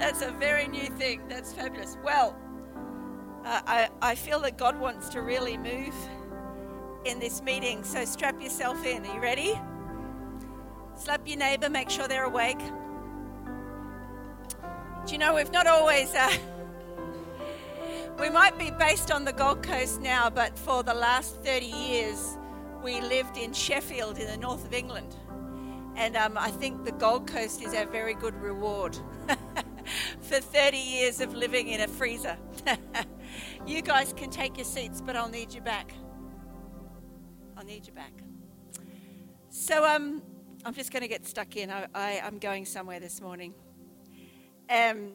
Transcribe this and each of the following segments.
That's a very new thing. That's fabulous. Well, uh, I, I feel that God wants to really move in this meeting, so strap yourself in. Are you ready? Slap your neighbor, make sure they're awake. Do you know we've not always. Uh, we might be based on the Gold Coast now, but for the last 30 years, we lived in Sheffield in the north of England. And um, I think the Gold Coast is a very good reward for 30 years of living in a freezer. you guys can take your seats, but I'll need you back. I'll need you back. So um, I'm just going to get stuck in. I, I, am going somewhere this morning. Um,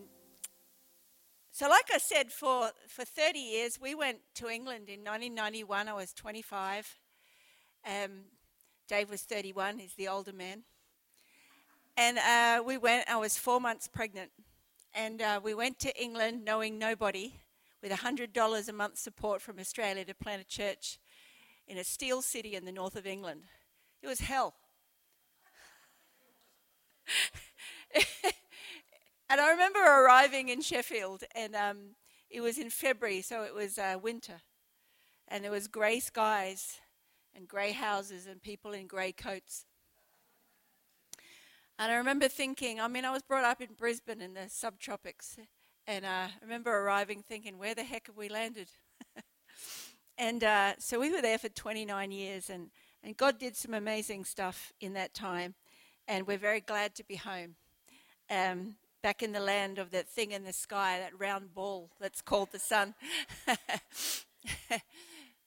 so, like I said, for, for 30 years, we went to England in 1991. I was 25. Um, Dave was 31, he's the older man. And uh, we went, I was four months pregnant. And uh, we went to England knowing nobody with $100 a month support from Australia to plant a church in a steel city in the north of England. It was hell. And I remember arriving in Sheffield, and um, it was in February, so it was uh, winter. And there was grey skies and grey houses and people in grey coats. And I remember thinking, I mean, I was brought up in Brisbane in the subtropics. And uh, I remember arriving thinking, where the heck have we landed? and uh, so we were there for 29 years, and, and God did some amazing stuff in that time. And we're very glad to be home. Um, back in the land of that thing in the sky, that round ball that's called the sun.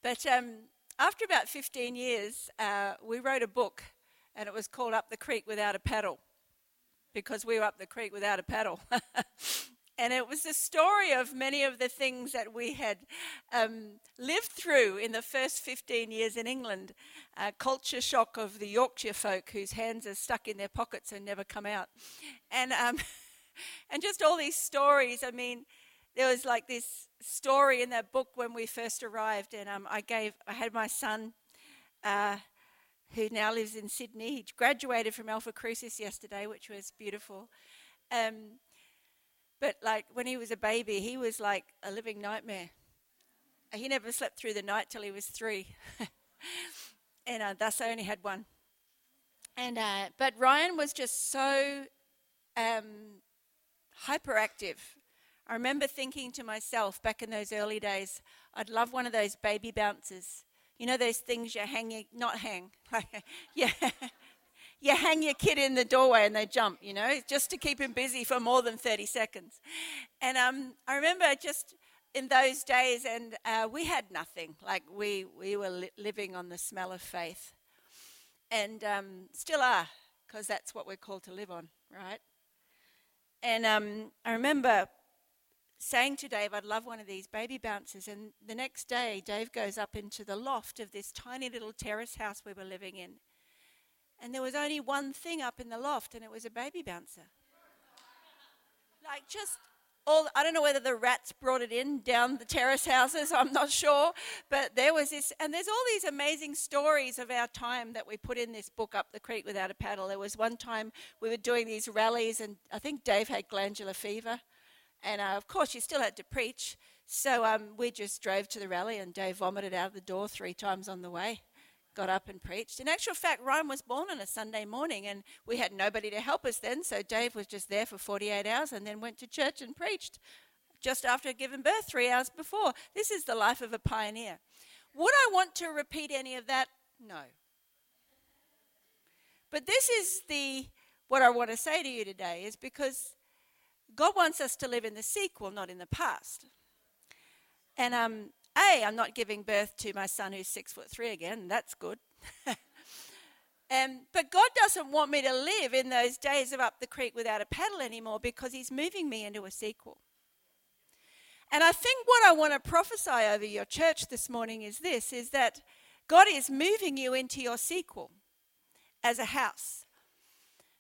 but um, after about 15 years, uh, we wrote a book, and it was called Up the Creek Without a Paddle, because we were up the creek without a paddle. and it was the story of many of the things that we had um, lived through in the first 15 years in England. Uh, culture shock of the Yorkshire folk whose hands are stuck in their pockets and never come out. And um, and just all these stories. I mean, there was like this story in that book when we first arrived, and um, I gave, I had my son, uh, who now lives in Sydney. He graduated from Alpha Crucis yesterday, which was beautiful. Um, but like when he was a baby, he was like a living nightmare. He never slept through the night till he was three, and uh, thus I only had one. And uh, but Ryan was just so um, hyperactive. I remember thinking to myself back in those early days, I'd love one of those baby bouncers. You know those things you hang, not hang, yeah, you hang your kid in the doorway and they jump, you know, just to keep him busy for more than 30 seconds. And um, I remember just in those days, and uh, we had nothing. Like we, we were li- living on the smell of faith. And um, still are, because that's what we're called to live on, right? And um, I remember saying to Dave, I'd love one of these baby bouncers. And the next day, Dave goes up into the loft of this tiny little terrace house we were living in. And there was only one thing up in the loft, and it was a baby bouncer. like, just all, I don't know whether the rats brought it in down the terrace houses, I'm not sure. But there was this, and there's all these amazing stories of our time that we put in this book, Up the Creek Without a Paddle. There was one time we were doing these rallies, and I think Dave had glandular fever. And uh, of course, you still had to preach. So um, we just drove to the rally, and Dave vomited out of the door three times on the way got up and preached. In actual fact, Ryan was born on a Sunday morning and we had nobody to help us then, so Dave was just there for 48 hours and then went to church and preached just after giving birth, three hours before. This is the life of a pioneer. Would I want to repeat any of that? No. But this is the what I want to say to you today is because God wants us to live in the sequel, not in the past. And um, a, I'm not giving birth to my son who's six foot three again. That's good. um, but God doesn't want me to live in those days of up the creek without a paddle anymore because He's moving me into a sequel. And I think what I want to prophesy over your church this morning is this is that God is moving you into your sequel as a house.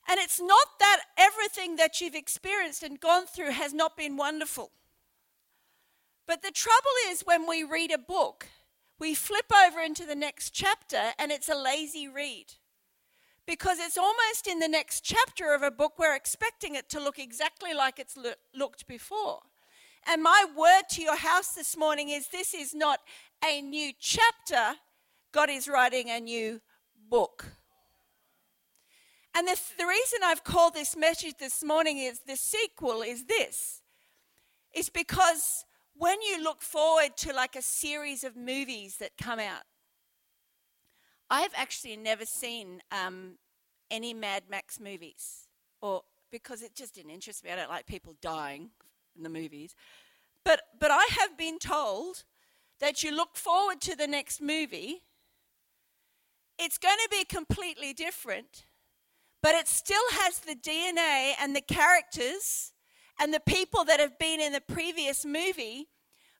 And it's not that everything that you've experienced and gone through has not been wonderful. But the trouble is when we read a book, we flip over into the next chapter and it's a lazy read because it's almost in the next chapter of a book we're expecting it to look exactly like it's lo- looked before. And my word to your house this morning is this is not a new chapter, God is writing a new book. And the, the reason I've called this message this morning is the sequel is this. Is because when you look forward to like a series of movies that come out, I've actually never seen um, any Mad Max movies, or because it just didn't interest me. I don't like people dying in the movies. But, but I have been told that you look forward to the next movie. It's going to be completely different, but it still has the DNA and the characters and the people that have been in the previous movie,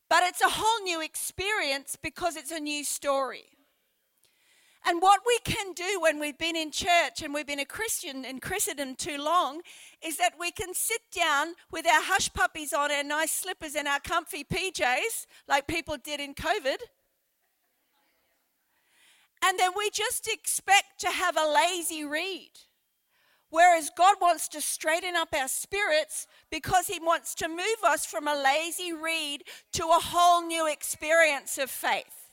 but it's a whole new experience because it's a new story. And what we can do when we've been in church and we've been a Christian in Christendom too long is that we can sit down with our hush puppies on, our nice slippers, and our comfy PJs, like people did in COVID. And then we just expect to have a lazy read. Whereas God wants to straighten up our spirits because He wants to move us from a lazy read to a whole new experience of faith.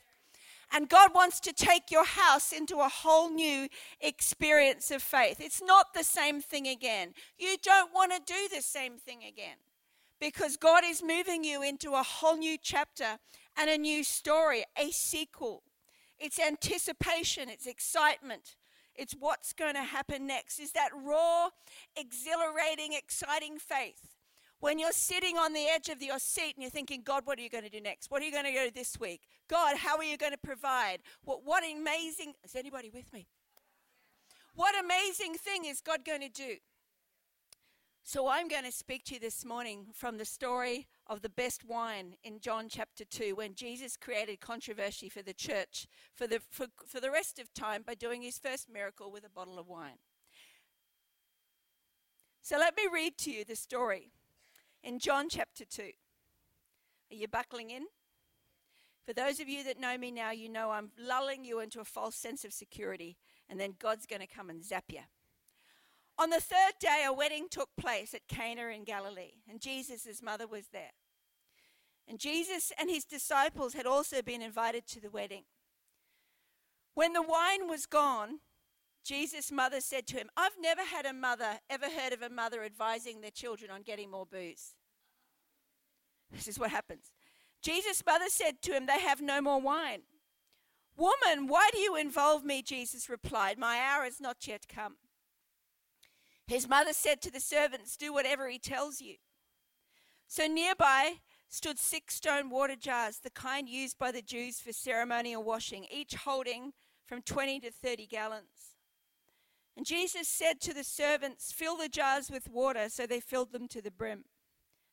And God wants to take your house into a whole new experience of faith. It's not the same thing again. You don't want to do the same thing again because God is moving you into a whole new chapter and a new story, a sequel. It's anticipation, it's excitement, it's what's going to happen next. Is that raw, exhilarating, exciting faith when you're sitting on the edge of your seat and you're thinking, God, what are you going to do next? What are you going to do this week? God, how are you going to provide? What, what amazing, is anybody with me? What amazing thing is God going to do? So I'm going to speak to you this morning from the story of the best wine in John chapter 2 when Jesus created controversy for the church for the, for, for the rest of time by doing his first miracle with a bottle of wine. So let me read to you the story in John chapter 2. Are you buckling in? For those of you that know me now, you know I'm lulling you into a false sense of security, and then God's going to come and zap you. On the third day, a wedding took place at Cana in Galilee, and Jesus' mother was there. And Jesus and his disciples had also been invited to the wedding. When the wine was gone, Jesus' mother said to him, I've never had a mother, ever heard of a mother advising their children on getting more booze. This is what happens. Jesus' mother said to him, They have no more wine. Woman, why do you involve me? Jesus replied, My hour has not yet come. His mother said to the servants, Do whatever he tells you. So nearby stood six stone water jars, the kind used by the Jews for ceremonial washing, each holding from 20 to 30 gallons. And Jesus said to the servants, Fill the jars with water. So they filled them to the brim.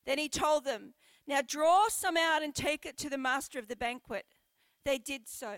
Then he told them, Now draw some out and take it to the master of the banquet. They did so.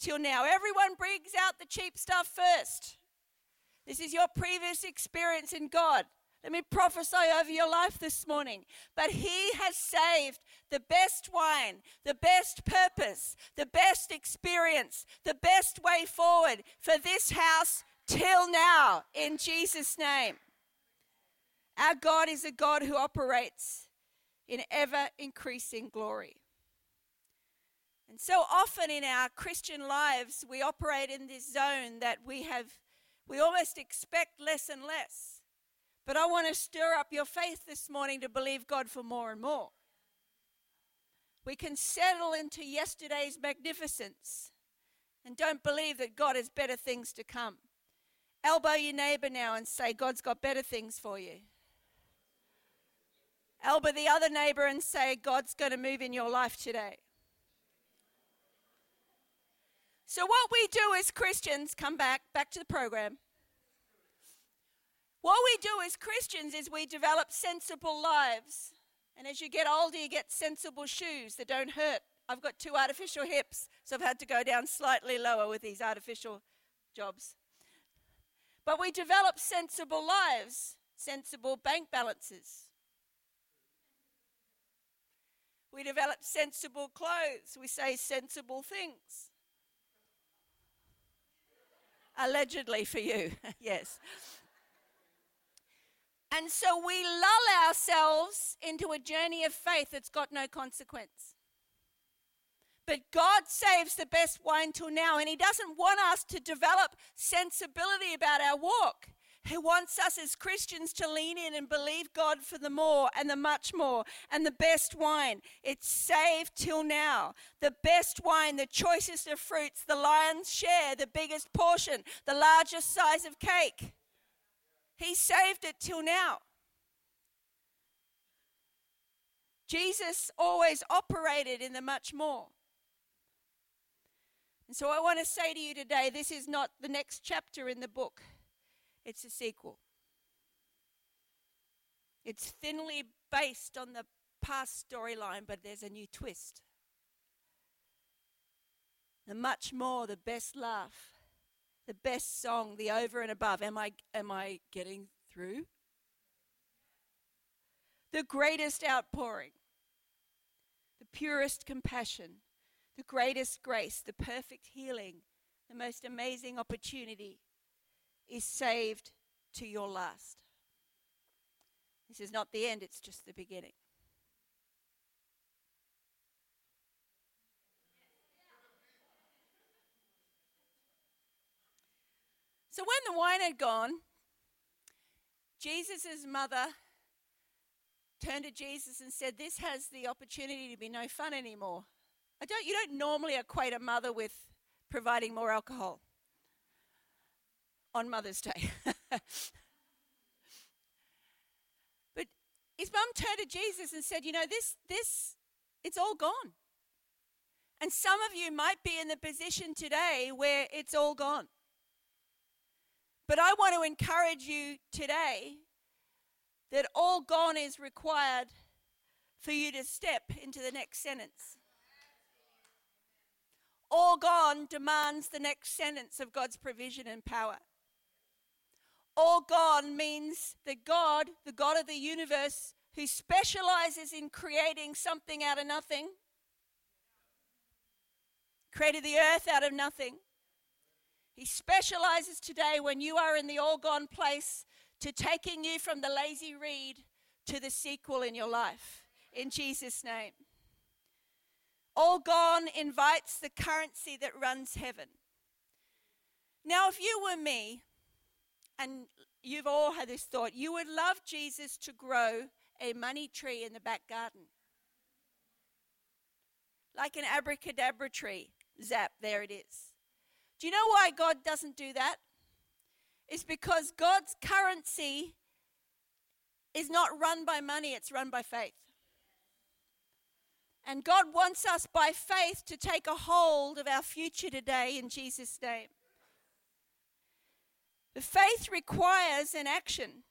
till now. Everyone brings out the cheap stuff first. This is your previous experience in God. Let me prophesy over your life this morning. But He has saved the best wine, the best purpose, the best experience, the best way forward for this house till now in Jesus' name. Our God is a God who operates in ever increasing glory. And so often in our Christian lives, we operate in this zone that we have, we almost expect less and less. But I want to stir up your faith this morning to believe God for more and more. We can settle into yesterday's magnificence and don't believe that God has better things to come. Elbow your neighbor now and say, God's got better things for you. Elbow the other neighbor and say, God's going to move in your life today. So, what we do as Christians, come back, back to the program. What we do as Christians is we develop sensible lives. And as you get older, you get sensible shoes that don't hurt. I've got two artificial hips, so I've had to go down slightly lower with these artificial jobs. But we develop sensible lives, sensible bank balances. We develop sensible clothes. We say sensible things. Allegedly for you, yes. And so we lull ourselves into a journey of faith that's got no consequence. But God saves the best wine till now, and He doesn't want us to develop sensibility about our walk. He wants us as Christians to lean in and believe God for the more and the much more and the best wine. It's saved till now. The best wine, the choicest of fruits, the lion's share, the biggest portion, the largest size of cake. He saved it till now. Jesus always operated in the much more. And so I want to say to you today this is not the next chapter in the book, it's a sequel. It's thinly based on the past storyline, but there's a new twist. The much more, the best laugh, the best song, the over and above. Am I, am I getting through? The greatest outpouring, the purest compassion, the greatest grace, the perfect healing, the most amazing opportunity is saved to your last. This is not the end, it's just the beginning. So when the wine had gone, Jesus' mother turned to Jesus and said, This has the opportunity to be no fun anymore. I don't, you don't normally equate a mother with providing more alcohol on Mother's Day. but his mum turned to Jesus and said, You know, this, this, it's all gone. And some of you might be in the position today where it's all gone. But I want to encourage you today that all gone is required for you to step into the next sentence all gone demands the next sentence of God's provision and power. All gone means that God, the God of the universe, who specializes in creating something out of nothing, created the earth out of nothing. He specializes today when you are in the all gone place to taking you from the lazy read to the sequel in your life. In Jesus' name. All gone invites the currency that runs heaven. Now, if you were me, and you've all had this thought, you would love Jesus to grow a money tree in the back garden. Like an abracadabra tree. Zap, there it is. Do you know why God doesn't do that? It's because God's currency is not run by money, it's run by faith. And God wants us by faith to take a hold of our future today in Jesus' name. Faith requires an action.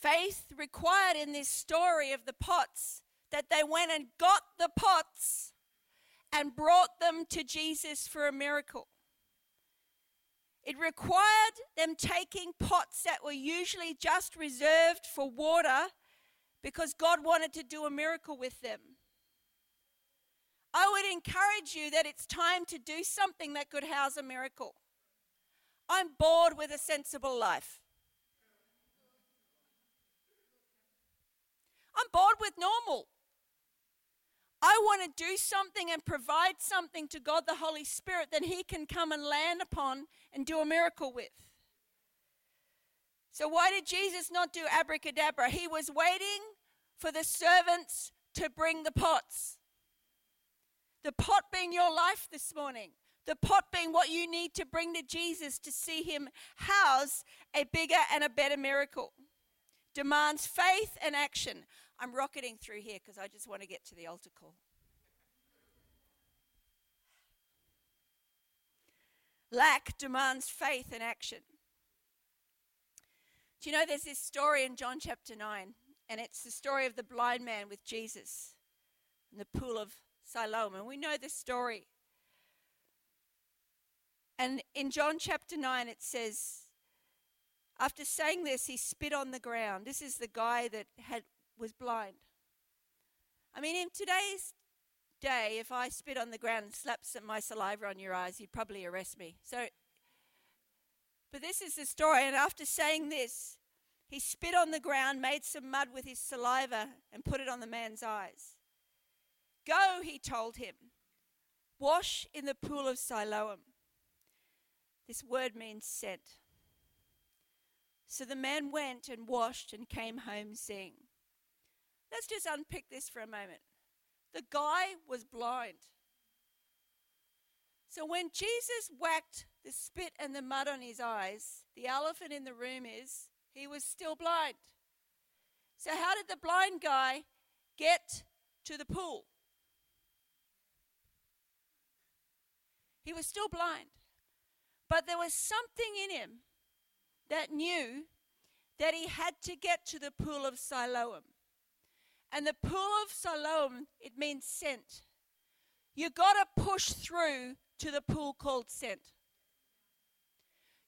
Faith required in this story of the pots that they went and got the pots and brought them to Jesus for a miracle. It required them taking pots that were usually just reserved for water because God wanted to do a miracle with them. I would encourage you that it's time to do something that could house a miracle. I'm bored with a sensible life. I'm bored with normal. I want to do something and provide something to God the Holy Spirit that He can come and land upon and do a miracle with. So, why did Jesus not do abracadabra? He was waiting for the servants to bring the pots. The pot being your life this morning. The pot being what you need to bring to Jesus to see Him house a bigger and a better miracle. Demands faith and action. I'm rocketing through here because I just want to get to the altar call. Lack demands faith and action. Do you know there's this story in John chapter 9, and it's the story of the blind man with Jesus in the pool of Siloam. And we know this story. And in John chapter 9, it says, after saying this, he spit on the ground. This is the guy that had was blind. I mean, in today's day, if I spit on the ground and slap some my saliva on your eyes, you'd probably arrest me. So, but this is the story. And after saying this, he spit on the ground, made some mud with his saliva, and put it on the man's eyes. Go, he told him, wash in the pool of Siloam. This word means sent. So the man went and washed and came home seeing. Let's just unpick this for a moment. The guy was blind. So when Jesus whacked the spit and the mud on his eyes, the elephant in the room is he was still blind. So, how did the blind guy get to the pool? He was still blind. But there was something in him that knew that he had to get to the pool of Siloam. And the pool of Siloam, it means sent. You got to push through to the pool called sent.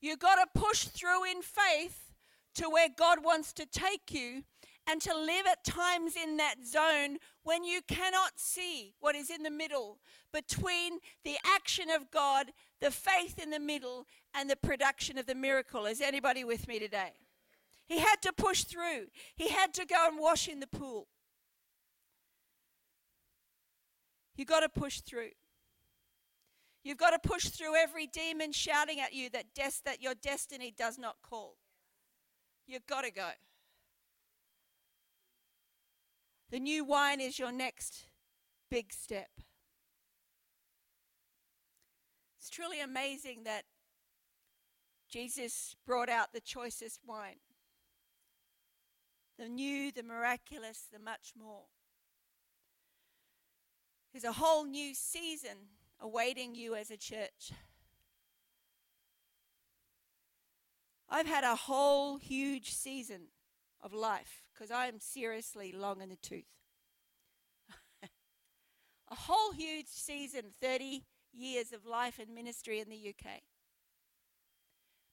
You got to push through in faith to where God wants to take you and to live at times in that zone when you cannot see what is in the middle between the action of God, the faith in the middle, and the production of the miracle. Is anybody with me today? He had to push through, he had to go and wash in the pool. You've got to push through. You've got to push through every demon shouting at you that, des- that your destiny does not call. You've got to go. The new wine is your next big step. It's truly amazing that Jesus brought out the choicest wine the new, the miraculous, the much more. There's a whole new season awaiting you as a church. I've had a whole huge season of life because I am seriously long in the tooth. a whole huge season, 30 years of life and ministry in the UK.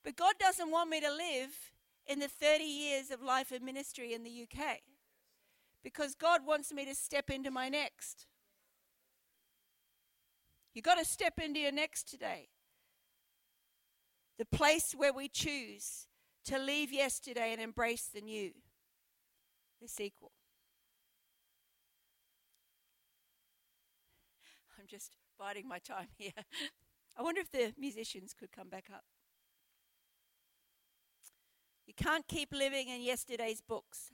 But God doesn't want me to live in the 30 years of life and ministry in the UK because God wants me to step into my next. You've got to step into your next today. The place where we choose to leave yesterday and embrace the new, the sequel. I'm just biding my time here. I wonder if the musicians could come back up. You can't keep living in yesterday's books.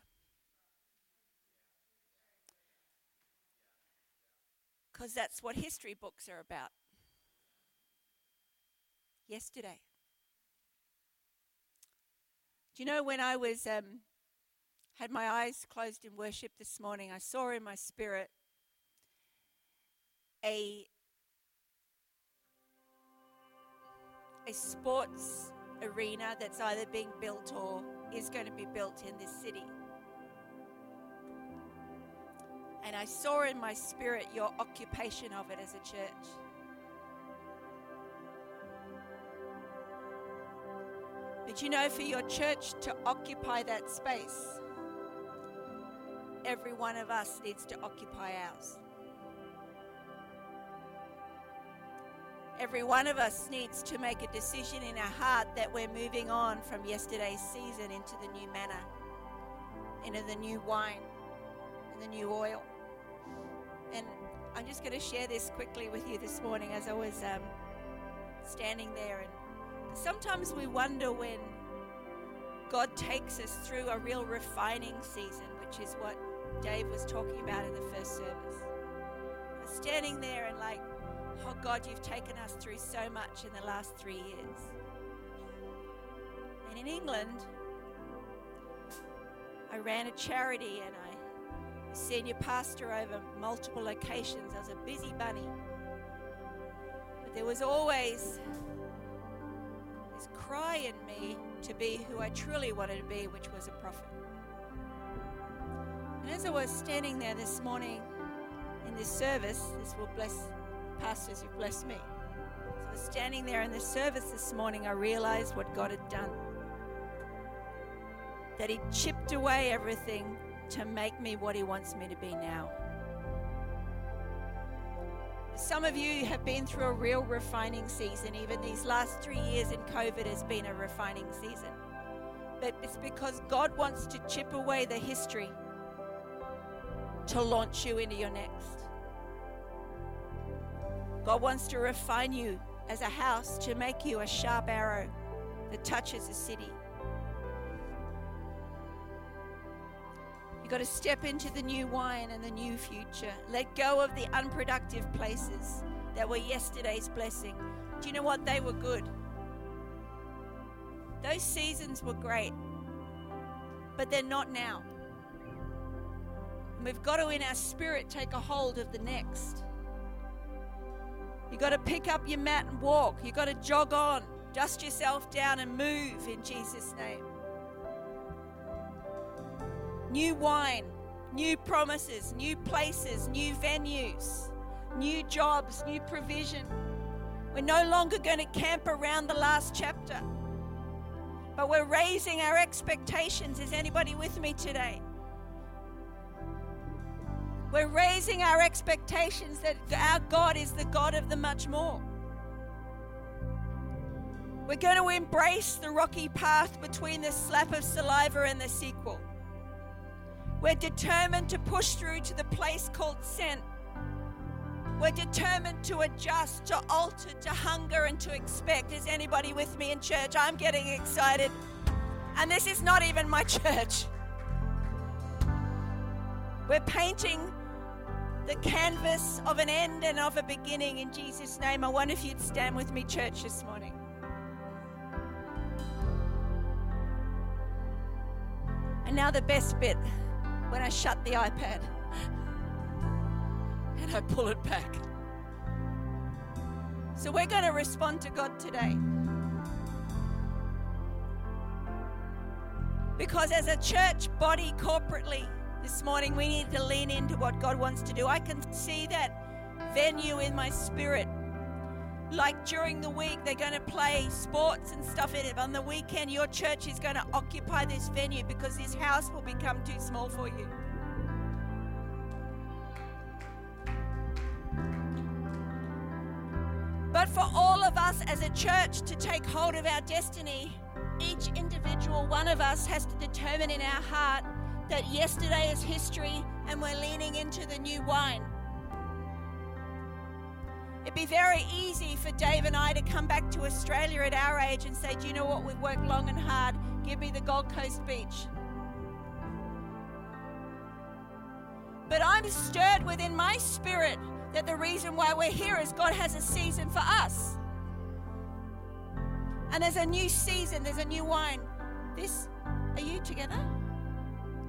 because that's what history books are about. Yesterday. Do you know when I was um, had my eyes closed in worship this morning, I saw in my spirit a a sports arena that's either being built or is going to be built in this city. And I saw in my spirit your occupation of it as a church. But you know, for your church to occupy that space, every one of us needs to occupy ours. Every one of us needs to make a decision in our heart that we're moving on from yesterday's season into the new manna, into the new wine, and the new oil. And I'm just going to share this quickly with you this morning as I was um, standing there. And sometimes we wonder when God takes us through a real refining season, which is what Dave was talking about in the first service. Standing there and like, oh God, you've taken us through so much in the last three years. And in England, I ran a charity and I senior pastor over multiple locations. I was a busy bunny. But there was always this cry in me to be who I truly wanted to be, which was a prophet. And as I was standing there this morning in this service, this will bless pastors who've blessed me. So standing there in this service this morning, I realized what God had done. That He chipped away everything to make me what He wants me to be now. Some of you have been through a real refining season. Even these last three years in COVID has been a refining season. But it's because God wants to chip away the history to launch you into your next. God wants to refine you as a house to make you a sharp arrow that touches a city. You've got to step into the new wine and the new future. Let go of the unproductive places that were yesterday's blessing. Do you know what? They were good. Those seasons were great, but they're not now. And we've got to, in our spirit, take a hold of the next. You've got to pick up your mat and walk. You've got to jog on, dust yourself down, and move in Jesus' name new wine, new promises, new places, new venues, new jobs, new provision. We're no longer going to camp around the last chapter, but we're raising our expectations. Is anybody with me today? We're raising our expectations that our God is the God of the much more. We're going to embrace the rocky path between the slap of saliva and the sequel. We're determined to push through to the place called sent. We're determined to adjust, to alter, to hunger, and to expect. Is anybody with me in church? I'm getting excited. And this is not even my church. We're painting the canvas of an end and of a beginning in Jesus' name. I wonder if you'd stand with me, church, this morning. And now, the best bit when I shut the iPad and I pull it back. So we're going to respond to God today. Because as a church body corporately this morning, we need to lean into what God wants to do. I can see that venue in my spirit. Like during the week they're going to play sports and stuff in it. On the weekend your church is going to occupy this venue because this house will become too small for you. But for all of us as a church to take hold of our destiny each individual one of us has to determine in our heart that yesterday is history and we're leaning into the new wine It'd be very easy for Dave and I to come back to Australia at our age and say, Do you know what? We've worked long and hard. Give me the Gold Coast beach. But I'm stirred within my spirit that the reason why we're here is God has a season for us. And there's a new season, there's a new wine. This, are you together?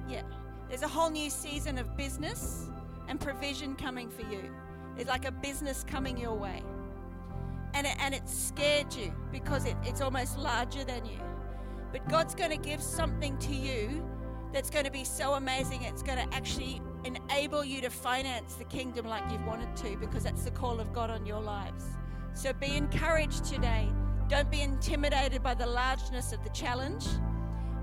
Yeah. There's a whole new season of business and provision coming for you. It's like a business coming your way. And it, and it scared you because it, it's almost larger than you. But God's going to give something to you that's going to be so amazing. It's going to actually enable you to finance the kingdom like you've wanted to because that's the call of God on your lives. So be encouraged today. Don't be intimidated by the largeness of the challenge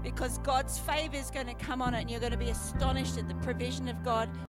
because God's favor is going to come on it and you're going to be astonished at the provision of God.